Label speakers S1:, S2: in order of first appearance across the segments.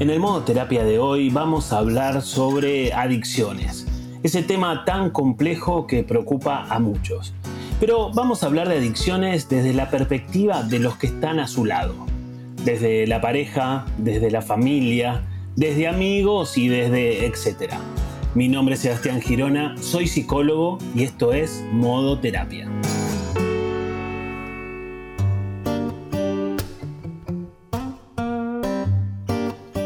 S1: En el modo terapia de hoy vamos a hablar sobre adicciones, ese tema tan complejo que preocupa a muchos. Pero vamos a hablar de adicciones desde la perspectiva de los que están a su lado, desde la pareja, desde la familia, desde amigos y desde etcétera. Mi nombre es Sebastián Girona, soy psicólogo y esto es Modo Terapia.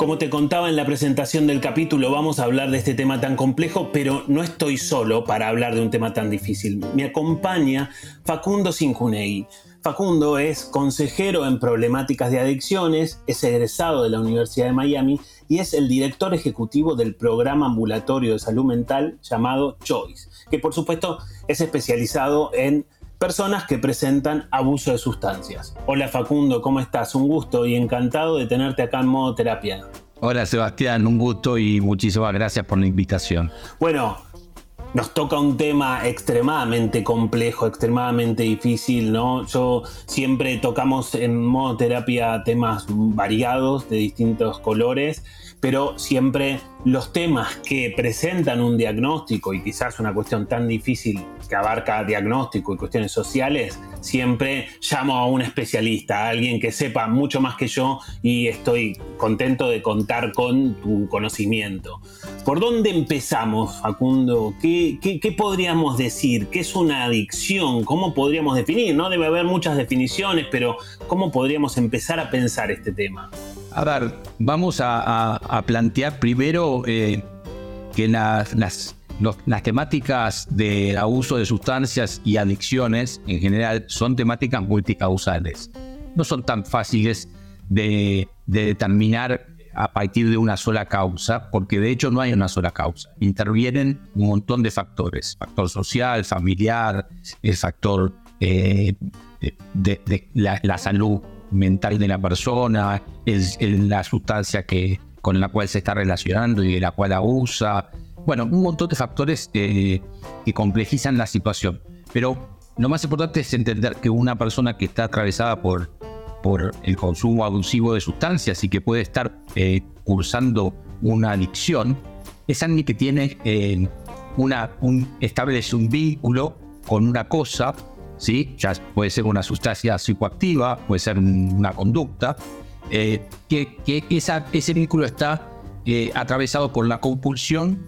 S1: Como te contaba en la presentación del capítulo, vamos a hablar de este tema tan complejo, pero no estoy solo para hablar de un tema tan difícil. Me acompaña Facundo Sincunegui. Facundo es consejero en problemáticas de adicciones, es egresado de la Universidad de Miami y es el director ejecutivo del programa ambulatorio de salud mental llamado Choice, que por supuesto es especializado en personas que presentan abuso de sustancias. Hola Facundo, ¿cómo estás? Un gusto y encantado de tenerte acá en modo terapia.
S2: Hola Sebastián, un gusto y muchísimas gracias por la invitación.
S1: Bueno, nos toca un tema extremadamente complejo, extremadamente difícil, ¿no? Yo siempre tocamos en modo terapia temas variados, de distintos colores, pero siempre los temas que presentan un diagnóstico y quizás una cuestión tan difícil que abarca diagnóstico y cuestiones sociales, siempre llamo a un especialista, a alguien que sepa mucho más que yo y estoy contento de contar con tu conocimiento. ¿Por dónde empezamos, Facundo? ¿Qué, podríamos decir? ¿Qué es una adicción? ¿Cómo podríamos definir? No debe haber muchas definiciones, pero ¿cómo podríamos empezar a pensar este tema?
S2: A ver, vamos a, plantear primero eh, que las, temáticas de abuso de sustancias y adicciones en general son temáticas multicausales. No son tan fáciles de, determinar a partir de una sola causa, porque de hecho no hay una sola causa. Intervienen un montón de factores, factor social, familiar, el factor eh, de, la, salud mental de la persona, es, la sustancia que, con la cual se está relacionando y de la cual abusa. Bueno, un montón de factores que complejizan la situación. Pero lo más importante es entender que una persona que está atravesada por, por el consumo abusivo de sustancias y que puede estar eh, cursando una adicción, es alguien que tiene eh, una, un, establece un vínculo con una cosa ¿sí? Ya puede ser una sustancia psicoactiva, puede ser una conducta, eh, que, ese vínculo está eh, atravesado por la compulsión,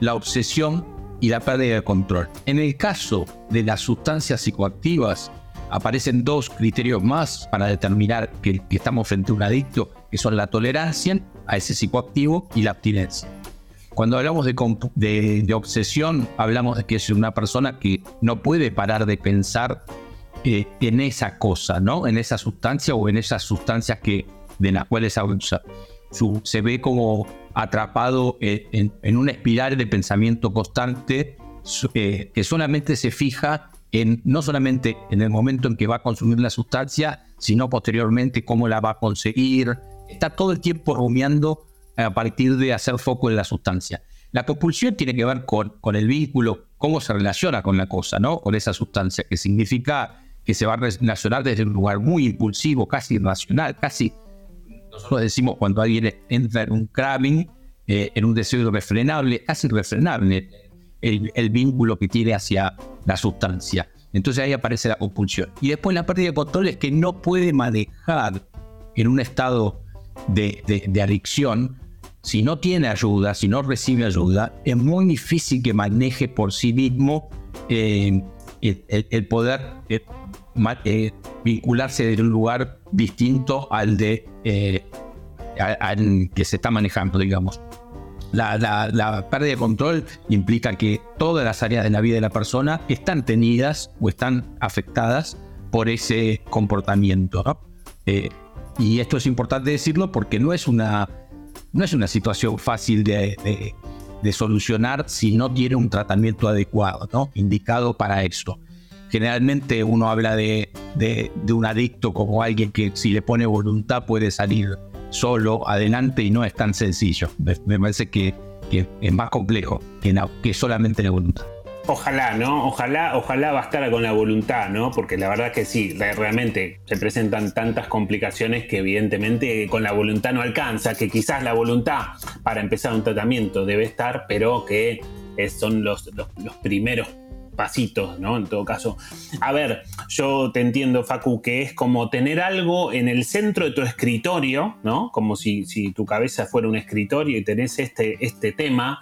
S2: la obsesión y la pérdida de control. En el caso de las sustancias psicoactivas, aparecen dos criterios más para determinar que, que estamos frente a un adicto, que son la tolerancia a ese psicoactivo y la abstinencia. Cuando hablamos de, obsesión, hablamos de que es una persona que no puede parar de pensar eh, en esa cosa, ¿no? En esa sustancia o en esas sustancias que, de las cuales abusa. se ve como atrapado eh, en, una espiral de pensamiento constante eh, que solamente se fija en no solamente en el momento en que va a consumir la sustancia, sino posteriormente cómo la va a conseguir. Está todo el tiempo rumiando a partir de hacer foco en la sustancia. La compulsión tiene que ver con, con el vínculo, cómo se relaciona con la cosa, ¿no? Con esa sustancia, que significa que se va a relacionar desde un lugar muy impulsivo, casi irracional, casi, nosotros decimos cuando alguien entra en un craving, eh, en un deseo irrefrenable, casi irrefrenable el, vínculo que tiene hacia la sustancia. Entonces ahí aparece la compulsión. Y después la pérdida de control es que no puede manejar en un estado de, de adicción si no tiene ayuda, si no recibe ayuda, es muy difícil que maneje por sí mismo eh, el, poder eh, eh, vincularse de un lugar distinto al de que se está manejando, digamos. La, pérdida de control implica que todas las áreas de la vida de la persona están tenidas o están afectadas por ese comportamiento. y esto es importante decirlo porque no es una no es una situación fácil de, solucionar si no tiene un tratamiento adecuado, ¿no? indicado para esto. Generalmente uno habla de, un adicto como alguien que si le pone voluntad puede salir solo adelante y no es tan sencillo. Me, parece que, es más complejo que, que solamente la voluntad.
S1: Ojalá, ¿no? Ojalá, ojalá bastara con la voluntad, ¿no? Porque la verdad que sí, realmente se presentan tantas complicaciones que evidentemente con la voluntad no alcanza, que quizás la voluntad para empezar un tratamiento debe estar, pero que son los, los, primeros pasitos, ¿no? En todo caso. A ver, yo te entiendo, Facu, que es como tener algo en el centro de tu escritorio, ¿no? Como si, si tu cabeza fuera un escritorio y tenés este, este tema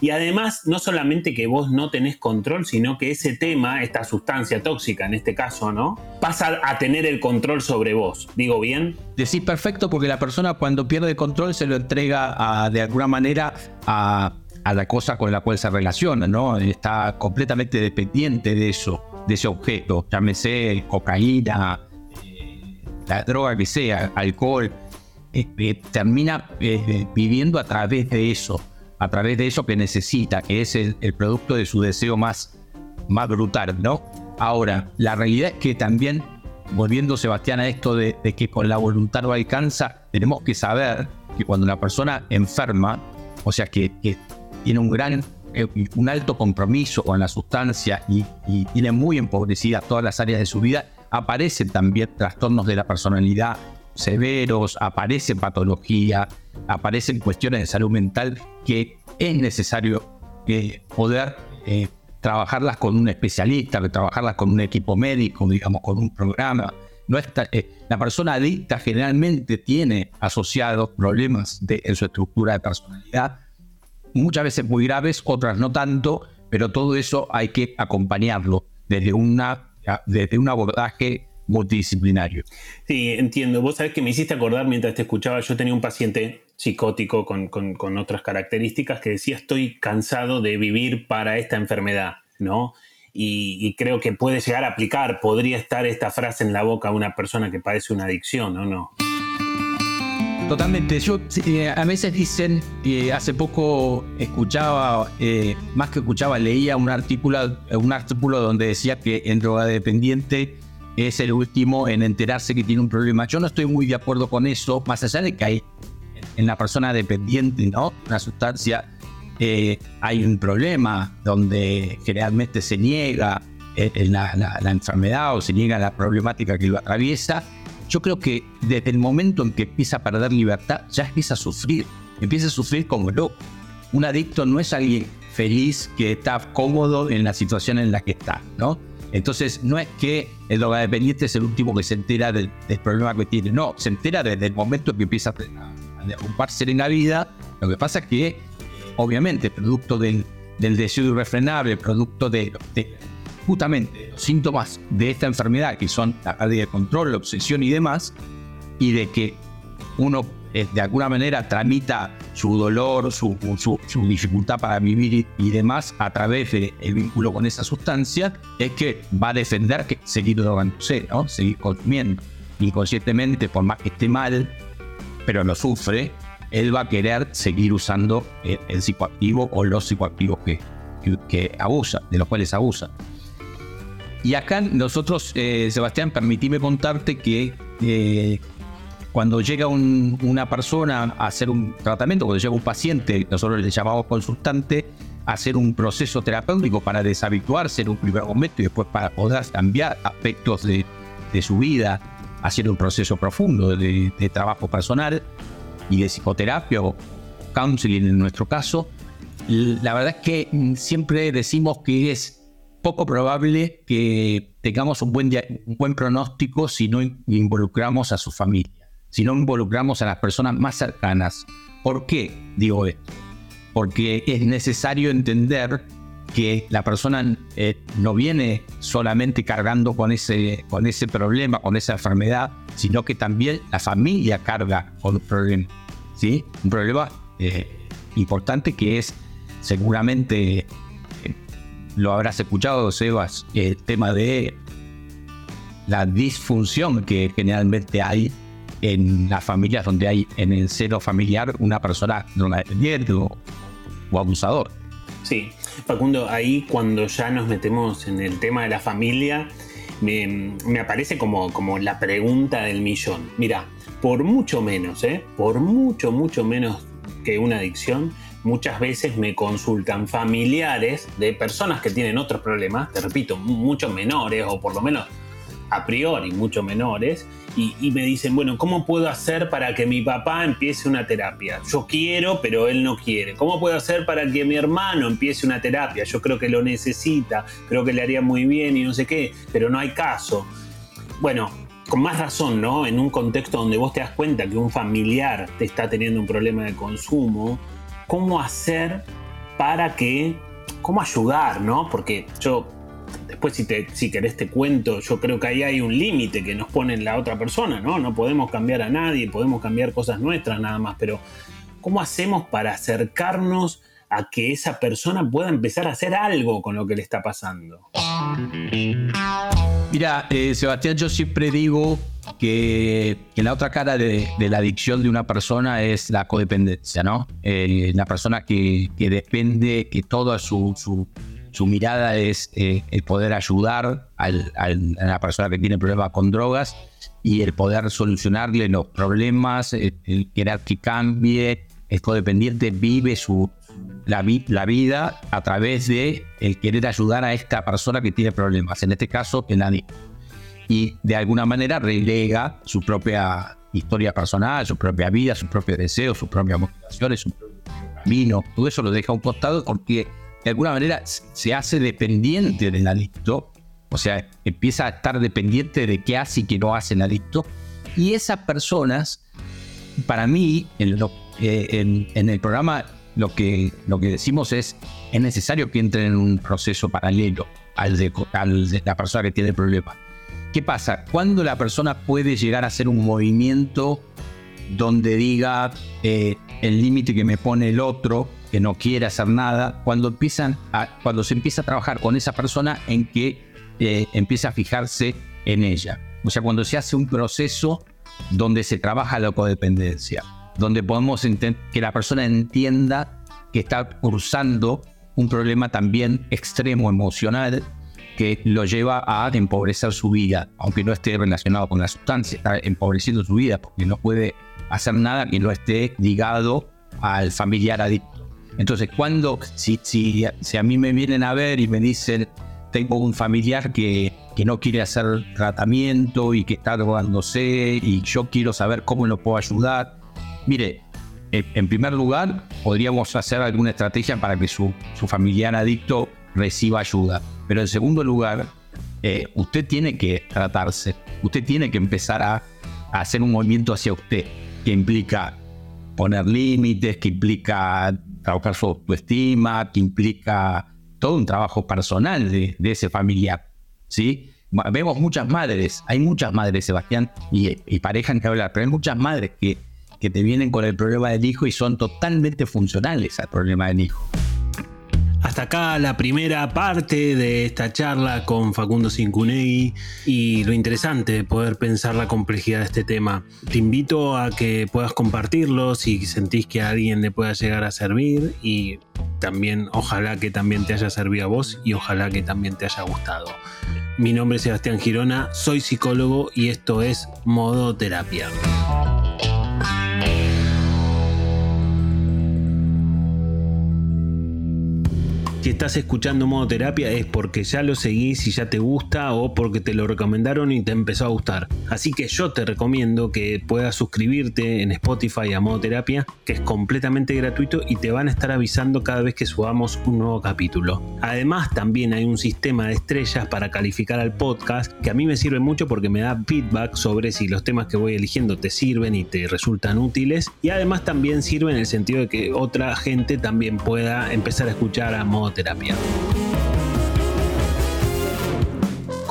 S1: y además, no solamente que vos no tenés control, sino que ese tema, esta sustancia tóxica en este caso, ¿no? Pasa a tener el control sobre vos. ¿Digo bien?
S2: Decís perfecto porque la persona cuando pierde control se lo entrega de alguna manera a, la cosa con la cual se relaciona, ¿no? Está completamente dependiente de eso, de ese objeto, llámese cocaína, eh, la droga que sea, alcohol, eh, eh, termina viviendo a través de eso a través de eso que necesita, que es el, producto de su deseo más, más brutal, ¿no? Ahora, la realidad es que también, volviendo Sebastián a esto de, que con la voluntad no alcanza, tenemos que saber que cuando una persona enferma, o sea, que, tiene un gran, eh, un alto compromiso con la sustancia y, y tiene muy empobrecidas todas las áreas de su vida, aparecen también trastornos de la personalidad severos, aparece patología, aparecen cuestiones de salud mental que es necesario eh, poder eh, trabajarlas con un especialista, trabajarlas con un equipo médico, digamos, con un programa. No eh, la persona adicta generalmente tiene asociados problemas en su estructura de personalidad, muchas veces muy graves, otras no tanto, pero todo eso hay que acompañarlo desde, una, desde un abordaje multidisciplinario.
S1: Sí, entiendo. Vos sabés que me hiciste acordar mientras te escuchaba, yo tenía un paciente psicótico con, otras características que decía estoy cansado de vivir para esta enfermedad, ¿no? Y, creo que puede llegar a aplicar, podría estar esta frase en la boca de una persona que padece una adicción, ¿o no?
S2: Totalmente. Yo eh, a veces dicen, eh, hace poco escuchaba, eh, más que escuchaba, leía un artículo, un artículo donde decía que en drogadependiente es el último en enterarse que tiene un problema. Yo no estoy muy de acuerdo con eso, más allá de que hay en la persona dependiente, ¿no? Una sustancia, eh, hay un problema donde generalmente se niega eh, la, la, enfermedad o se niega la problemática que lo atraviesa. Yo creo que desde el momento en que empieza a perder libertad, ya empieza a sufrir, empieza a sufrir como loco. Un adicto no es alguien feliz que está cómodo en la situación en la que está, ¿no? Entonces, no es que el drogadependiente es el último que se entera del, problema que tiene, no, se entera desde el momento en que empieza a, derrumbarse en la vida. Lo que pasa es que, obviamente, producto del, deseo irrefrenable, producto de, justamente los síntomas de esta enfermedad, que son la pérdida de control, la obsesión y demás, y de que uno eh, de alguna manera tramita su dolor, su, dificultad para vivir y, demás a través del vínculo con esa sustancia, es que va a defender que seguir drogándose, ¿no? seguir consumiendo. Inconscientemente, por más que esté mal, pero lo sufre, él va a querer seguir usando el, psicoactivo o los psicoactivos que, que, abusa, de los cuales abusa. Y acá nosotros, eh, Sebastián, permitime contarte que eh, cuando llega una persona a hacer un tratamiento, cuando llega un paciente, nosotros le llamamos consultante, a hacer un proceso terapéutico para deshabituarse en un primer momento y después para poder cambiar aspectos de, su vida, hacer un proceso profundo de, trabajo personal y de psicoterapia o counseling en nuestro caso, la verdad es que siempre decimos que es poco probable que tengamos un buen, un buen pronóstico si no involucramos a su familia si no involucramos a las personas más cercanas. ¿Por qué digo esto? Porque es necesario entender que la persona eh, no viene solamente cargando con ese, con ese problema, con esa enfermedad, sino que también la familia carga con un problema. ¿sí? Un problema eh, importante que es seguramente, eh, lo habrás escuchado, Sebas, el tema de la disfunción que generalmente hay en las familias donde hay en el seno familiar una persona no dependiente o, abusador.
S1: Sí, Facundo, ahí cuando ya nos metemos en el tema de la familia, me, aparece como, como la pregunta del millón. Mira, por mucho menos, ¿eh? por mucho, mucho menos que una adicción, muchas veces me consultan familiares de personas que tienen otros problemas, te repito, muchos menores o por lo menos a priori mucho menores, y, me dicen, bueno, ¿cómo puedo hacer para que mi papá empiece una terapia? Yo quiero, pero él no quiere. ¿Cómo puedo hacer para que mi hermano empiece una terapia? Yo creo que lo necesita, creo que le haría muy bien y no sé qué, pero no hay caso. Bueno, con más razón, ¿no? En un contexto donde vos te das cuenta que un familiar te está teniendo un problema de consumo, ¿cómo hacer para que, cómo ayudar, ¿no? Porque yo después si, te, querés te cuento, yo creo que ahí hay un límite que nos pone la otra persona, ¿no? No podemos cambiar a nadie, podemos cambiar cosas nuestras nada más, pero ¿cómo hacemos para acercarnos a que esa persona pueda empezar a hacer algo con lo que le está pasando?
S2: Mira, eh, Sebastián, yo siempre digo que, la otra cara de, la adicción de una persona es la codependencia, ¿no? Eh, la persona que, depende, que toda su su mirada es eh, el poder ayudar a la persona que tiene problemas con drogas y el poder solucionarle los problemas, el, querer que cambie. Es codependiente, vive su, la, la, vida a través de el querer ayudar a esta persona que tiene problemas, en este caso el adicto. Y de alguna manera relega su propia historia personal, su propia vida, sus propios deseos, sus propias motivaciones, su propio camino. Todo eso lo deja a un costado porque de alguna manera se hace dependiente del adicto, o sea, empieza a estar dependiente de qué hace y qué no hace el adicto, y esas personas, para mí, en, eh, el programa lo que, lo que decimos es, es necesario que entren en un proceso paralelo al de, la persona que tiene el problema. ¿Qué pasa? Cuando la persona puede llegar a hacer un movimiento donde diga eh, el límite que me pone el otro que no quiere hacer nada, cuando, empiezan a, cuando se empieza a trabajar con esa persona en que eh, empieza a fijarse en ella. O sea, cuando se hace un proceso donde se trabaja la codependencia, donde podemos que la persona entienda que está cursando un problema también extremo emocional que lo lleva a empobrecer su vida, aunque no esté relacionado con la sustancia, está empobreciendo su vida porque no puede hacer nada que no esté ligado al familiar adicto. Entonces, cuando, si, si, si a mí me vienen a ver y me dicen, tengo un familiar que, que no quiere hacer tratamiento y que está drogándose y yo quiero saber cómo lo puedo ayudar, mire, en primer lugar, podríamos hacer alguna estrategia para que su, su familiar adicto reciba ayuda. Pero en segundo lugar, eh, usted tiene que tratarse, usted tiene que empezar a hacer un movimiento hacia usted, que implica poner límites, que implica trabajar su autoestima, que implica todo un trabajo personal de, ese familiar. ¿sí? Vemos muchas madres, hay muchas madres, Sebastián, y, y pareja que hablar, pero hay muchas madres que, que te vienen con el problema del hijo y son totalmente funcionales al problema del hijo.
S1: Hasta acá la primera parte de esta charla con Facundo Cincunegui y lo interesante de poder pensar la complejidad de este tema. Te invito a que puedas compartirlo si sentís que a alguien le pueda llegar a servir y también ojalá que también te haya servido a vos y ojalá que también te haya gustado. Mi nombre es Sebastián Girona, soy psicólogo y esto es Modo Terapia. Si estás escuchando modo terapia es porque ya lo seguís y ya te gusta o porque te lo recomendaron y te empezó a gustar. Así que yo te recomiendo que puedas suscribirte en Spotify a modo terapia, que es completamente gratuito y te van a estar avisando cada vez que subamos un nuevo capítulo. Además también hay un sistema de estrellas para calificar al podcast que a mí me sirve mucho porque me da feedback sobre si los temas que voy eligiendo te sirven y te resultan útiles y además también sirve en el sentido de que otra gente también pueda empezar a escuchar a modo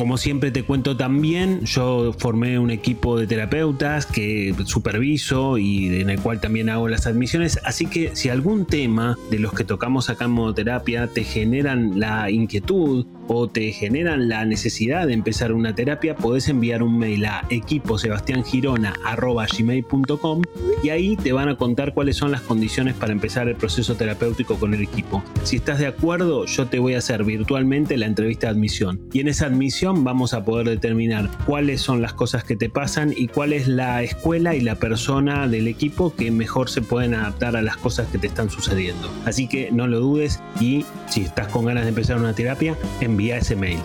S1: Como siempre te cuento también, yo formé un equipo de terapeutas que superviso y en el cual también hago las admisiones, así que si algún tema de los que tocamos acá en modoterapia te generan la inquietud o te generan la necesidad de empezar una terapia, podés enviar un mail a equiposebastiangirona.gmail.com y ahí te van a contar cuáles son las condiciones para empezar el proceso terapéutico con el equipo. Si estás de acuerdo, yo te voy a hacer virtualmente la entrevista de admisión y en esa admisión vamos a poder determinar cuáles son las cosas que te pasan y cuál es la escuela y la persona del equipo que mejor se pueden adaptar a las cosas que te están sucediendo. Así que no lo dudes y si estás con ganas de empezar una terapia, envía ese mail.